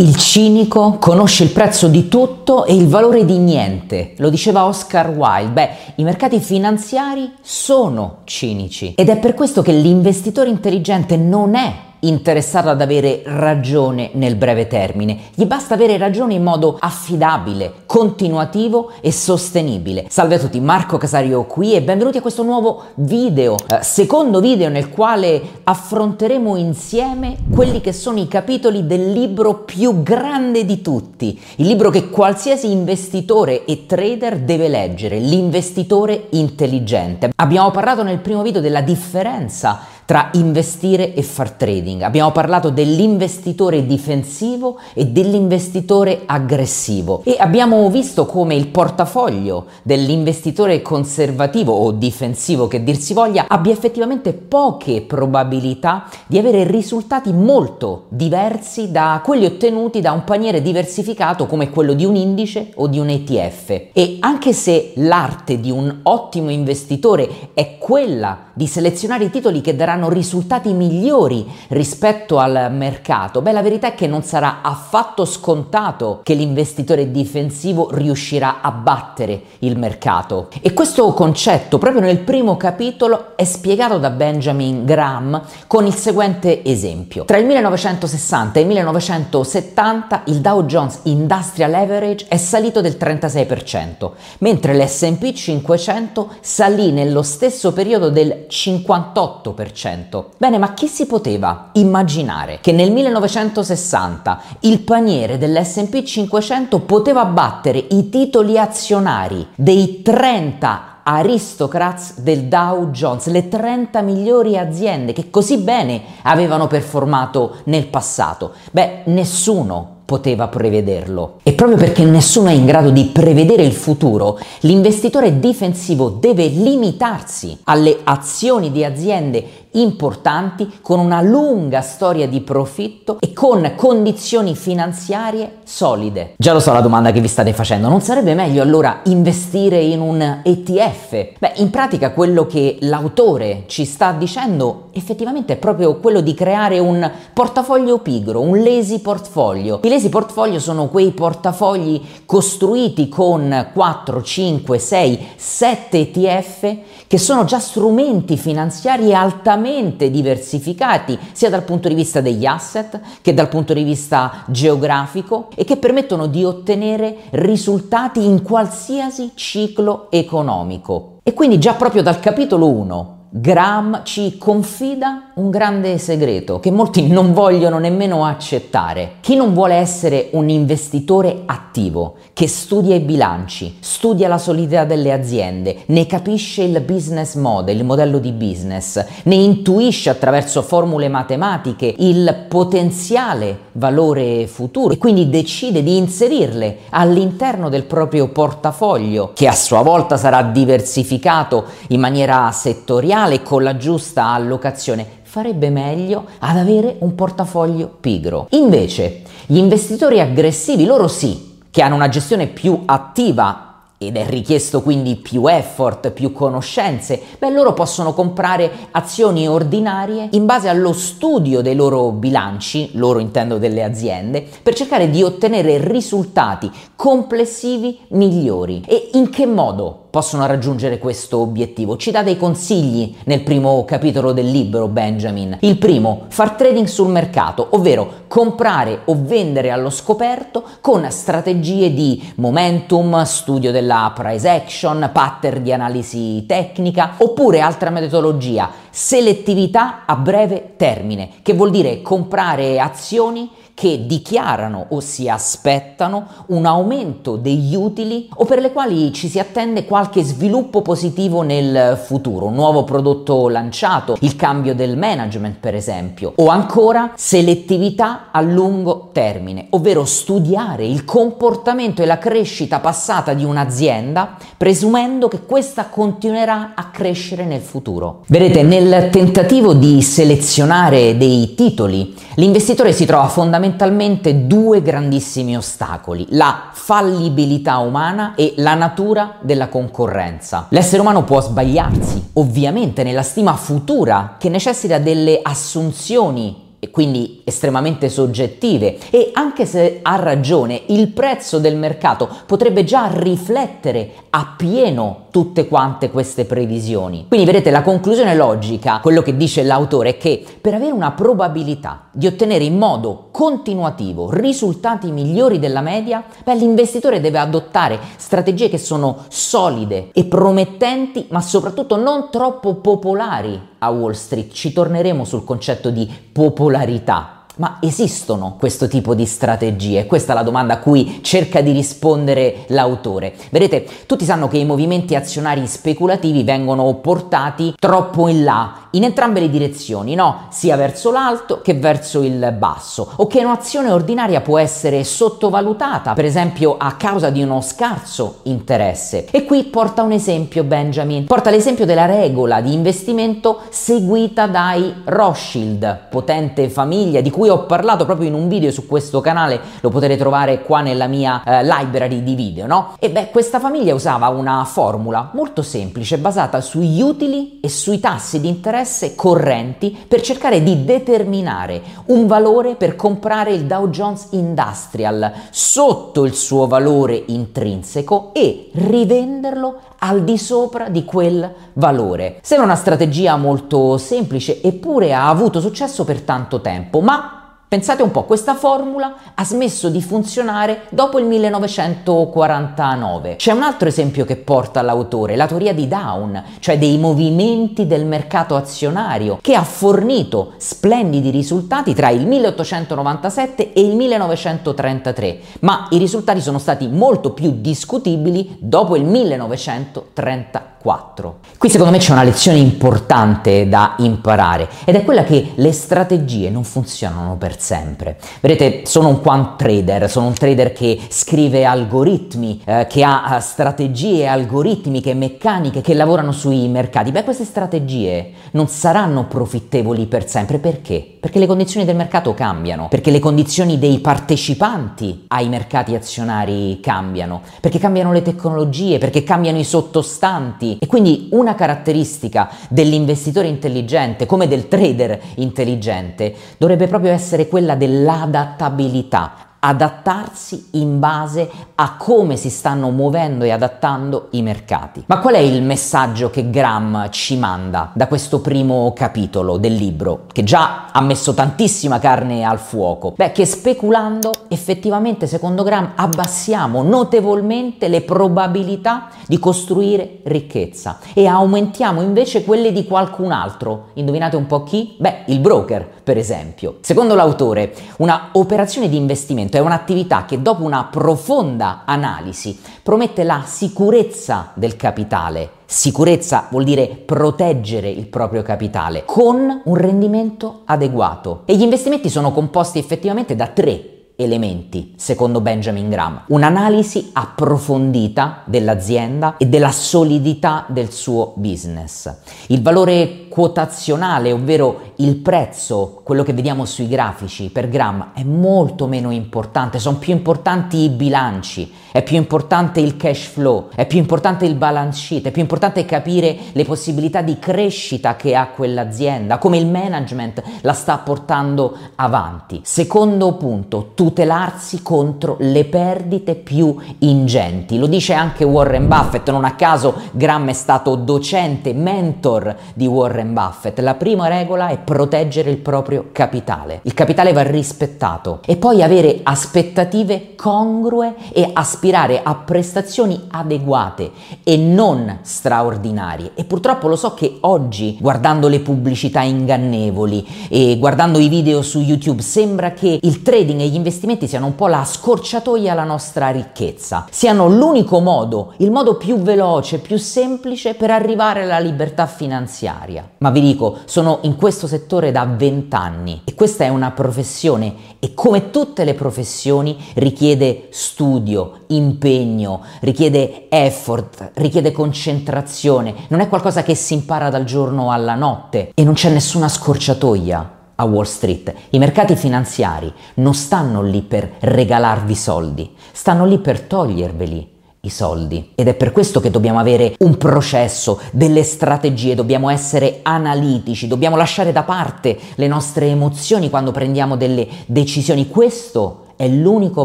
Il cinico conosce il prezzo di tutto e il valore di niente. Lo diceva Oscar Wilde. Beh, i mercati finanziari sono cinici ed è per questo che l'investitore intelligente non è interessato ad avere ragione nel breve termine, gli basta avere ragione in modo affidabile, continuativo e sostenibile. Salve a tutti, Marco Casario qui e benvenuti a questo nuovo video, eh, secondo video nel quale affronteremo insieme quelli che sono i capitoli del libro più grande di tutti, il libro che qualsiasi investitore e trader deve leggere, l'investitore intelligente. Abbiamo parlato nel primo video della differenza tra investire e far trading. Abbiamo parlato dell'investitore difensivo e dell'investitore aggressivo e abbiamo visto come il portafoglio dell'investitore conservativo o difensivo che dir si voglia abbia effettivamente poche probabilità di avere risultati molto diversi da quelli ottenuti da un paniere diversificato come quello di un indice o di un ETF. E anche se l'arte di un ottimo investitore è quella di selezionare i titoli che daranno risultati migliori rispetto al mercato, beh la verità è che non sarà affatto scontato che l'investitore difensivo riuscirà a battere il mercato. E questo concetto proprio nel primo capitolo è spiegato da Benjamin Graham con il seguente esempio. Tra il 1960 e il 1970 il Dow Jones Industrial Average è salito del 36%, mentre l'S&P 500 salì nello stesso periodo del 58%. Bene, ma chi si poteva immaginare che nel 1960 il paniere dell'S&P 500 poteva battere i titoli azionari dei 30 aristocrats del Dow Jones, le 30 migliori aziende che così bene avevano performato nel passato? Beh, nessuno poteva prevederlo. E proprio perché nessuno è in grado di prevedere il futuro, l'investitore difensivo deve limitarsi alle azioni di aziende importanti con una lunga storia di profitto e con condizioni finanziarie solide. Già lo so la domanda che vi state facendo, non sarebbe meglio allora investire in un ETF? Beh, in pratica quello che l'autore ci sta dicendo effettivamente è proprio quello di creare un portafoglio pigro, un lazy portfolio. I lazy portfolio sono quei portafogli costruiti con 4, 5, 6, 7 ETF che sono già strumenti finanziari altamente diversificati sia dal punto di vista degli asset che dal punto di vista geografico e che permettono di ottenere risultati in qualsiasi ciclo economico. E quindi già proprio dal capitolo 1 Graham ci confida un grande segreto che molti non vogliono nemmeno accettare. Chi non vuole essere un investitore attivo, che studia i bilanci, studia la solidità delle aziende, ne capisce il business model, il modello di business, ne intuisce attraverso formule matematiche il potenziale valore futuro e quindi decide di inserirle all'interno del proprio portafoglio, che a sua volta sarà diversificato in maniera settoriale con la giusta allocazione farebbe meglio ad avere un portafoglio pigro. Invece, gli investitori aggressivi, loro sì, che hanno una gestione più attiva ed è richiesto quindi più effort, più conoscenze, beh loro possono comprare azioni ordinarie in base allo studio dei loro bilanci, loro intendo delle aziende, per cercare di ottenere risultati complessivi migliori. E in che modo possono raggiungere questo obiettivo. Ci dà dei consigli nel primo capitolo del libro Benjamin. Il primo, far trading sul mercato, ovvero comprare o vendere allo scoperto con strategie di momentum, studio della price action, pattern di analisi tecnica, oppure altra metodologia, selettività a breve termine, che vuol dire comprare azioni che dichiarano o si aspettano un aumento degli utili o per le quali ci si attende qualche sviluppo positivo nel futuro, un nuovo prodotto lanciato, il cambio del management per esempio, o ancora selettività a lungo termine, ovvero studiare il comportamento e la crescita passata di un'azienda presumendo che questa continuerà a crescere nel futuro. Vedete, nel tentativo di selezionare dei titoli, l'investitore si trova fondamentalmente fondamentalmente due grandissimi ostacoli, la fallibilità umana e la natura della concorrenza. L'essere umano può sbagliarsi, ovviamente, nella stima futura che necessita delle assunzioni e quindi estremamente soggettive e anche se ha ragione il prezzo del mercato potrebbe già riflettere appieno tutte quante queste previsioni. Quindi vedete la conclusione logica, quello che dice l'autore è che per avere una probabilità di ottenere in modo continuativo risultati migliori della media, beh, l'investitore deve adottare strategie che sono solide e promettenti, ma soprattutto non troppo popolari a Wall Street. Ci torneremo sul concetto di popolarità ma esistono questo tipo di strategie? Questa è la domanda a cui cerca di rispondere l'autore. Vedete, tutti sanno che i movimenti azionari speculativi vengono portati troppo in là, in entrambe le direzioni, no? Sia verso l'alto che verso il basso, o che un'azione ordinaria può essere sottovalutata, per esempio a causa di uno scarso interesse. E qui porta un esempio Benjamin, porta l'esempio della regola di investimento seguita dai Rothschild, potente famiglia di cui ho parlato proprio in un video su questo canale, lo potete trovare qua nella mia eh, library di video, no? E beh, questa famiglia usava una formula molto semplice basata sugli utili e sui tassi di interesse correnti per cercare di determinare un valore per comprare il Dow Jones Industrial sotto il suo valore intrinseco e rivenderlo al di sopra di quel valore. Sembra una strategia molto semplice eppure ha avuto successo per tanto tempo, ma Pensate un po', questa formula ha smesso di funzionare dopo il 1949. C'è un altro esempio che porta l'autore, la teoria di Down, cioè dei movimenti del mercato azionario, che ha fornito splendidi risultati tra il 1897 e il 1933, ma i risultati sono stati molto più discutibili dopo il 1934. 4. Qui secondo me c'è una lezione importante da imparare ed è quella che le strategie non funzionano per sempre. Vedete, sono un quant trader, sono un trader che scrive algoritmi, eh, che ha eh, strategie algoritmiche, meccaniche che lavorano sui mercati. Beh, queste strategie non saranno profittevoli per sempre perché? Perché le condizioni del mercato cambiano, perché le condizioni dei partecipanti ai mercati azionari cambiano, perché cambiano le tecnologie, perché cambiano i sottostanti e quindi una caratteristica dell'investitore intelligente come del trader intelligente dovrebbe proprio essere quella dell'adattabilità adattarsi in base a come si stanno muovendo e adattando i mercati. Ma qual è il messaggio che Graham ci manda da questo primo capitolo del libro, che già ha messo tantissima carne al fuoco? Beh, che speculando effettivamente, secondo Graham, abbassiamo notevolmente le probabilità di costruire ricchezza e aumentiamo invece quelle di qualcun altro. Indovinate un po' chi? Beh, il broker, per esempio. Secondo l'autore, una operazione di investimento investimento è un'attività che dopo una profonda analisi promette la sicurezza del capitale. Sicurezza vuol dire proteggere il proprio capitale con un rendimento adeguato. E gli investimenti sono composti effettivamente da tre elementi, secondo Benjamin Graham. Un'analisi approfondita dell'azienda e della solidità del suo business. Il valore quotazionale, ovvero il prezzo, quello che vediamo sui grafici per Graham, è molto meno importante, sono più importanti i bilanci, è più importante il cash flow, è più importante il balance sheet, è più importante capire le possibilità di crescita che ha quell'azienda, come il management la sta portando avanti. Secondo punto, tutelarsi contro le perdite più ingenti. Lo dice anche Warren Buffett, non a caso Graham è stato docente, mentor di Warren Buffett. La prima regola è proteggere il proprio capitale. Il capitale va rispettato e poi avere aspettative congrue e aspirare a prestazioni adeguate e non straordinarie. E purtroppo lo so che oggi, guardando le pubblicità ingannevoli e guardando i video su YouTube, sembra che il trading e gli investimenti siano un po' la scorciatoia alla nostra ricchezza, siano l'unico modo, il modo più veloce, più semplice per arrivare alla libertà finanziaria. Ma vi dico, sono in questo settore settore da 20 anni e questa è una professione e come tutte le professioni richiede studio, impegno, richiede effort, richiede concentrazione, non è qualcosa che si impara dal giorno alla notte e non c'è nessuna scorciatoia a Wall Street. I mercati finanziari non stanno lì per regalarvi soldi, stanno lì per toglierveli i soldi. Ed è per questo che dobbiamo avere un processo, delle strategie, dobbiamo essere analitici, dobbiamo lasciare da parte le nostre emozioni quando prendiamo delle decisioni. Questo è l'unico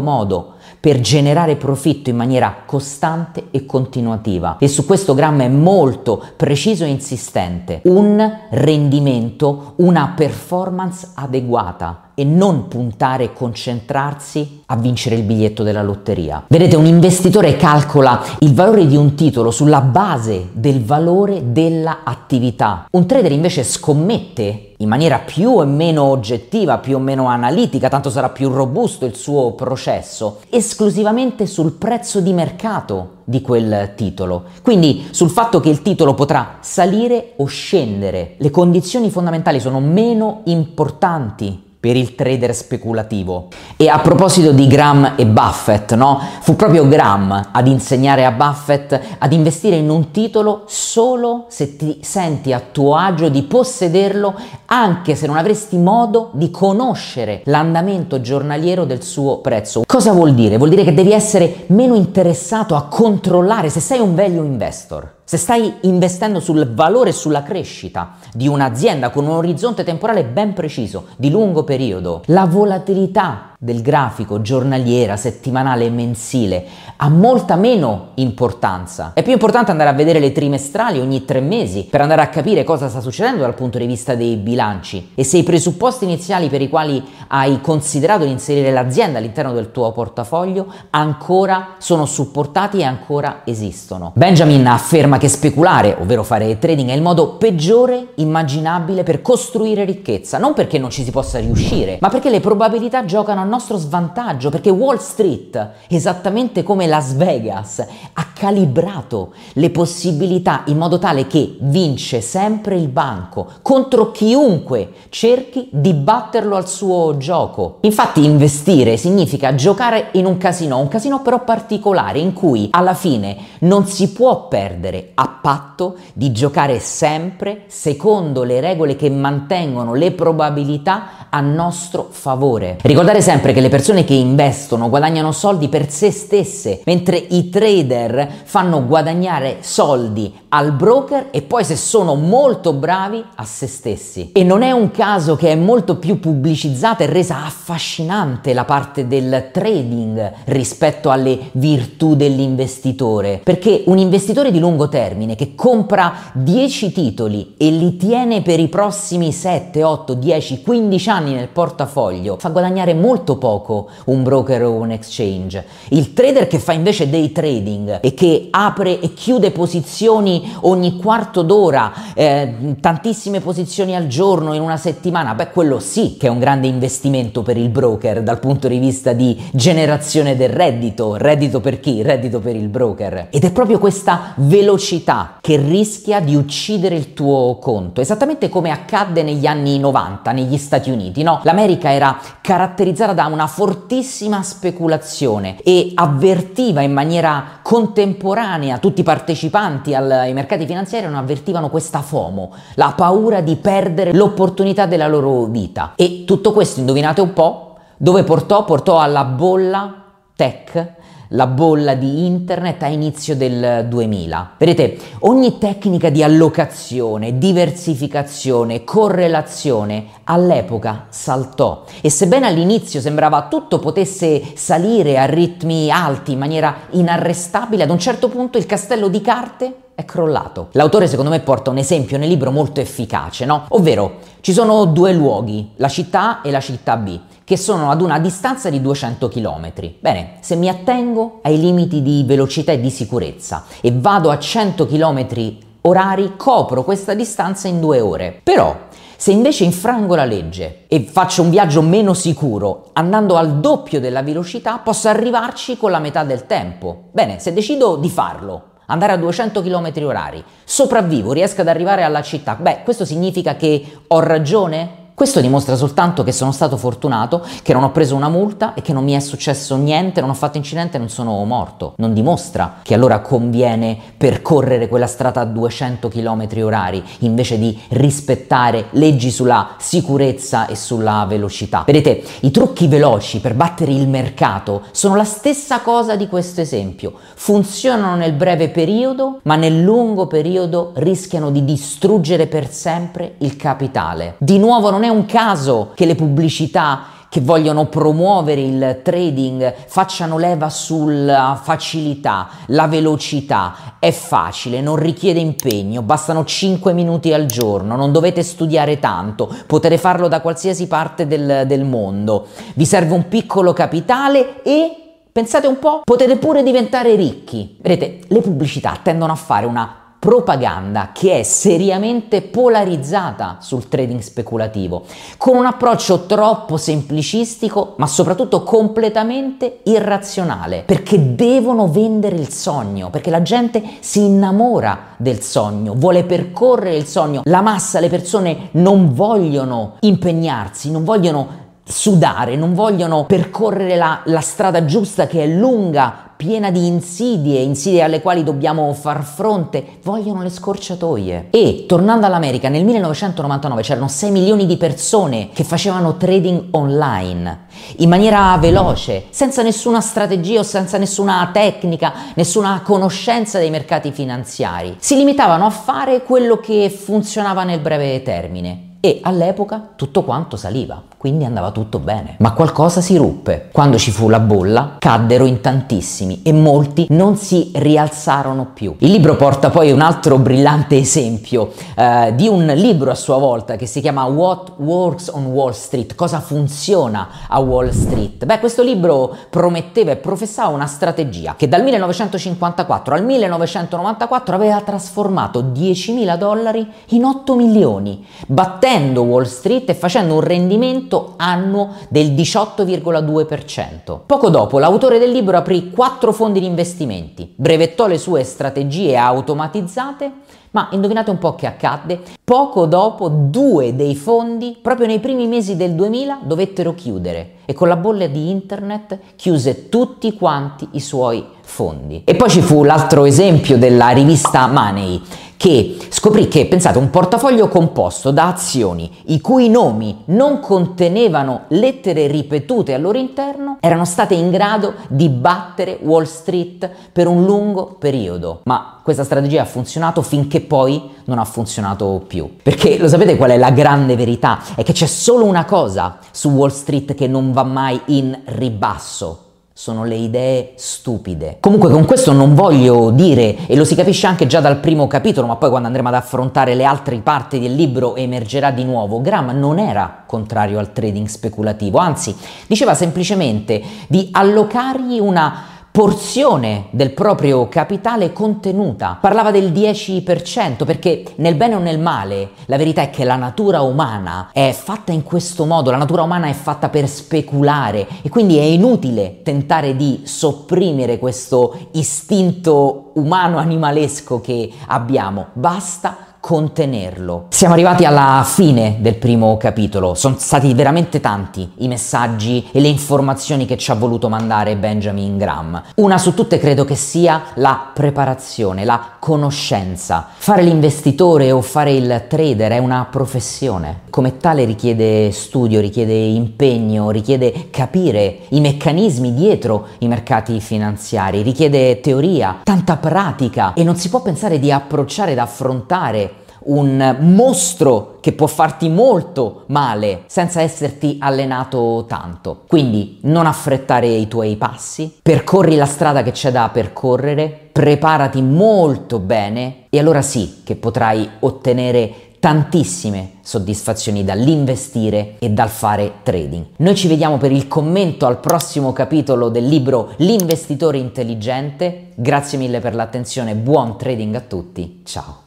modo per generare profitto in maniera costante e continuativa. E su questo Graham è molto preciso e insistente. Un rendimento, una performance adeguata e non puntare e concentrarsi a vincere il biglietto della lotteria. Vedete, un investitore calcola il valore di un titolo sulla base del valore della attività. Un trader invece scommette in maniera più o meno oggettiva, più o meno analitica, tanto sarà più robusto il suo processo, esclusivamente sul prezzo di mercato di quel titolo. Quindi sul fatto che il titolo potrà salire o scendere. Le condizioni fondamentali sono meno importanti per il trader speculativo. E a proposito di Graham e Buffett, no? Fu proprio Graham ad insegnare a Buffett ad investire in un titolo solo se ti senti a tuo agio di possederlo, anche se non avresti modo di conoscere l'andamento giornaliero del suo prezzo. Cosa vuol dire? Vuol dire che devi essere meno interessato a controllare se sei un value investor se stai investendo sul valore e sulla crescita di un'azienda con un orizzonte temporale ben preciso, di lungo periodo, la volatilità del grafico giornaliera, settimanale e mensile ha molta meno importanza. È più importante andare a vedere le trimestrali ogni tre mesi per andare a capire cosa sta succedendo dal punto di vista dei bilanci e se i presupposti iniziali per i quali hai considerato di inserire l'azienda all'interno del tuo portafoglio ancora sono supportati e ancora esistono. Benjamin afferma che speculare, ovvero fare trading, è il modo peggiore immaginabile per costruire ricchezza, non perché non ci si possa riuscire, ma perché le probabilità giocano nostro svantaggio, perché Wall Street, esattamente come Las Vegas, ha calibrato le possibilità in modo tale che vince sempre il banco contro chiunque cerchi di batterlo al suo gioco. Infatti investire significa giocare in un casino, un casino però particolare in cui alla fine non si può perdere a patto di giocare sempre secondo le regole che mantengono le probabilità a nostro favore. Ricordare sempre che le persone che investono guadagnano soldi per se stesse, mentre i trader fanno guadagnare soldi al broker e poi se sono molto bravi a se stessi. E non è un caso che è molto più pubblicizzata e resa affascinante la parte del trading rispetto alle virtù dell'investitore, perché un investitore di lungo termine che compra 10 titoli e li tiene per i prossimi 7, 8, 10, 15 anni nel portafoglio fa guadagnare molto poco un broker o un exchange. Il trader che fa invece dei trading e che apre e chiude posizioni ogni quarto d'ora, eh, tantissime posizioni al giorno in una settimana, beh quello sì che è un grande investimento per il broker dal punto di vista di generazione del reddito, reddito per chi? Reddito per il broker. Ed è proprio questa velocità che rischia di uccidere il tuo conto, esattamente come accadde negli anni 90 negli Stati Uniti, no? L'America era caratterizzata da una fortissima speculazione e avvertiva in maniera contemporanea tutti i partecipanti ai mercati finanziari non avvertivano questa FOMO, la paura di perdere l'opportunità della loro vita. E tutto questo, indovinate un po', dove portò? Portò alla bolla tech la bolla di internet a inizio del 2000. Vedete, ogni tecnica di allocazione, diversificazione, correlazione all'epoca saltò e sebbene all'inizio sembrava tutto potesse salire a ritmi alti in maniera inarrestabile, ad un certo punto il castello di carte è crollato. L'autore secondo me porta un esempio nel libro molto efficace, no? Ovvero ci sono due luoghi, la città e la città B, che sono ad una distanza di 200 km. Bene, se mi attengo ai limiti di velocità e di sicurezza e vado a 100 km orari, copro questa distanza in due ore. Però se invece infrango la legge e faccio un viaggio meno sicuro, andando al doppio della velocità, posso arrivarci con la metà del tempo. Bene, se decido di farlo, andare a 200 km orari, sopravvivo, riesco ad arrivare alla città, beh, questo significa che ho ragione? Questo dimostra soltanto che sono stato fortunato, che non ho preso una multa e che non mi è successo niente, non ho fatto incidente e non sono morto. Non dimostra che allora conviene percorrere quella strada a 200 km orari invece di rispettare leggi sulla sicurezza e sulla velocità. Vedete, i trucchi veloci per battere il mercato sono la stessa cosa di questo esempio. Funzionano nel breve periodo, ma nel lungo periodo rischiano di distruggere per sempre il capitale. Di nuovo non è un caso che le pubblicità che vogliono promuovere il trading facciano leva sulla facilità, la velocità. È facile, non richiede impegno, bastano 5 minuti al giorno, non dovete studiare tanto, potete farlo da qualsiasi parte del, del mondo. Vi serve un piccolo capitale e Pensate un po', potete pure diventare ricchi. Vedete, le pubblicità tendono a fare una propaganda che è seriamente polarizzata sul trading speculativo, con un approccio troppo semplicistico, ma soprattutto completamente irrazionale, perché devono vendere il sogno, perché la gente si innamora del sogno, vuole percorrere il sogno. La massa, le persone non vogliono impegnarsi, non vogliono sudare, non vogliono percorrere la, la strada giusta che è lunga, piena di insidie, insidie alle quali dobbiamo far fronte, vogliono le scorciatoie. E tornando all'America, nel 1999 c'erano 6 milioni di persone che facevano trading online in maniera veloce, senza nessuna strategia o senza nessuna tecnica, nessuna conoscenza dei mercati finanziari. Si limitavano a fare quello che funzionava nel breve termine e all'epoca tutto quanto saliva, quindi andava tutto bene. Ma qualcosa si ruppe. Quando ci fu la bolla, caddero in tantissimi e molti non si rialzarono più. Il libro porta poi un altro brillante esempio eh, di un libro a sua volta che si chiama What Works on Wall Street, cosa funziona a Wall Street. Beh, questo libro prometteva e professava una strategia che dal 1954 al 1994 aveva trasformato 10.000 dollari in 8 milioni, battendo investendo Wall Street e facendo un rendimento annuo del 18,2%. Poco dopo l'autore del libro aprì quattro fondi di investimenti, brevettò le sue strategie automatizzate ma indovinate un po' che accadde? Poco dopo due dei fondi, proprio nei primi mesi del 2000, dovettero chiudere e con la bolla di internet chiuse tutti quanti i suoi fondi. E poi ci fu l'altro esempio della rivista Money che scoprì che, pensate, un portafoglio composto da azioni i cui nomi non contenevano lettere ripetute al loro interno erano state in grado di battere Wall Street per un lungo periodo. Ma questa strategia ha funzionato finché poi non ha funzionato più. Perché lo sapete qual è la grande verità? È che c'è solo una cosa su Wall Street che non va mai in ribasso sono le idee stupide. Comunque con questo non voglio dire, e lo si capisce anche già dal primo capitolo, ma poi quando andremo ad affrontare le altre parti del libro emergerà di nuovo, Graham non era contrario al trading speculativo, anzi diceva semplicemente di allocargli una porzione del proprio capitale contenuta. Parlava del 10% perché nel bene o nel male la verità è che la natura umana è fatta in questo modo, la natura umana è fatta per speculare e quindi è inutile tentare di sopprimere questo istinto umano animalesco che abbiamo. Basta contenerlo. Siamo arrivati alla fine del primo capitolo, sono stati veramente tanti i messaggi e le informazioni che ci ha voluto mandare Benjamin Graham. Una su tutte credo che sia la preparazione, la conoscenza. Fare l'investitore o fare il trader è una professione, come tale richiede studio, richiede impegno, richiede capire i meccanismi dietro i mercati finanziari, richiede teoria, tanta pratica e non si può pensare di approcciare ed affrontare un mostro che può farti molto male senza esserti allenato tanto. Quindi non affrettare i tuoi passi, percorri la strada che c'è da percorrere, preparati molto bene e allora sì che potrai ottenere tantissime soddisfazioni dall'investire e dal fare trading. Noi ci vediamo per il commento al prossimo capitolo del libro L'investitore intelligente. Grazie mille per l'attenzione, buon trading a tutti, ciao!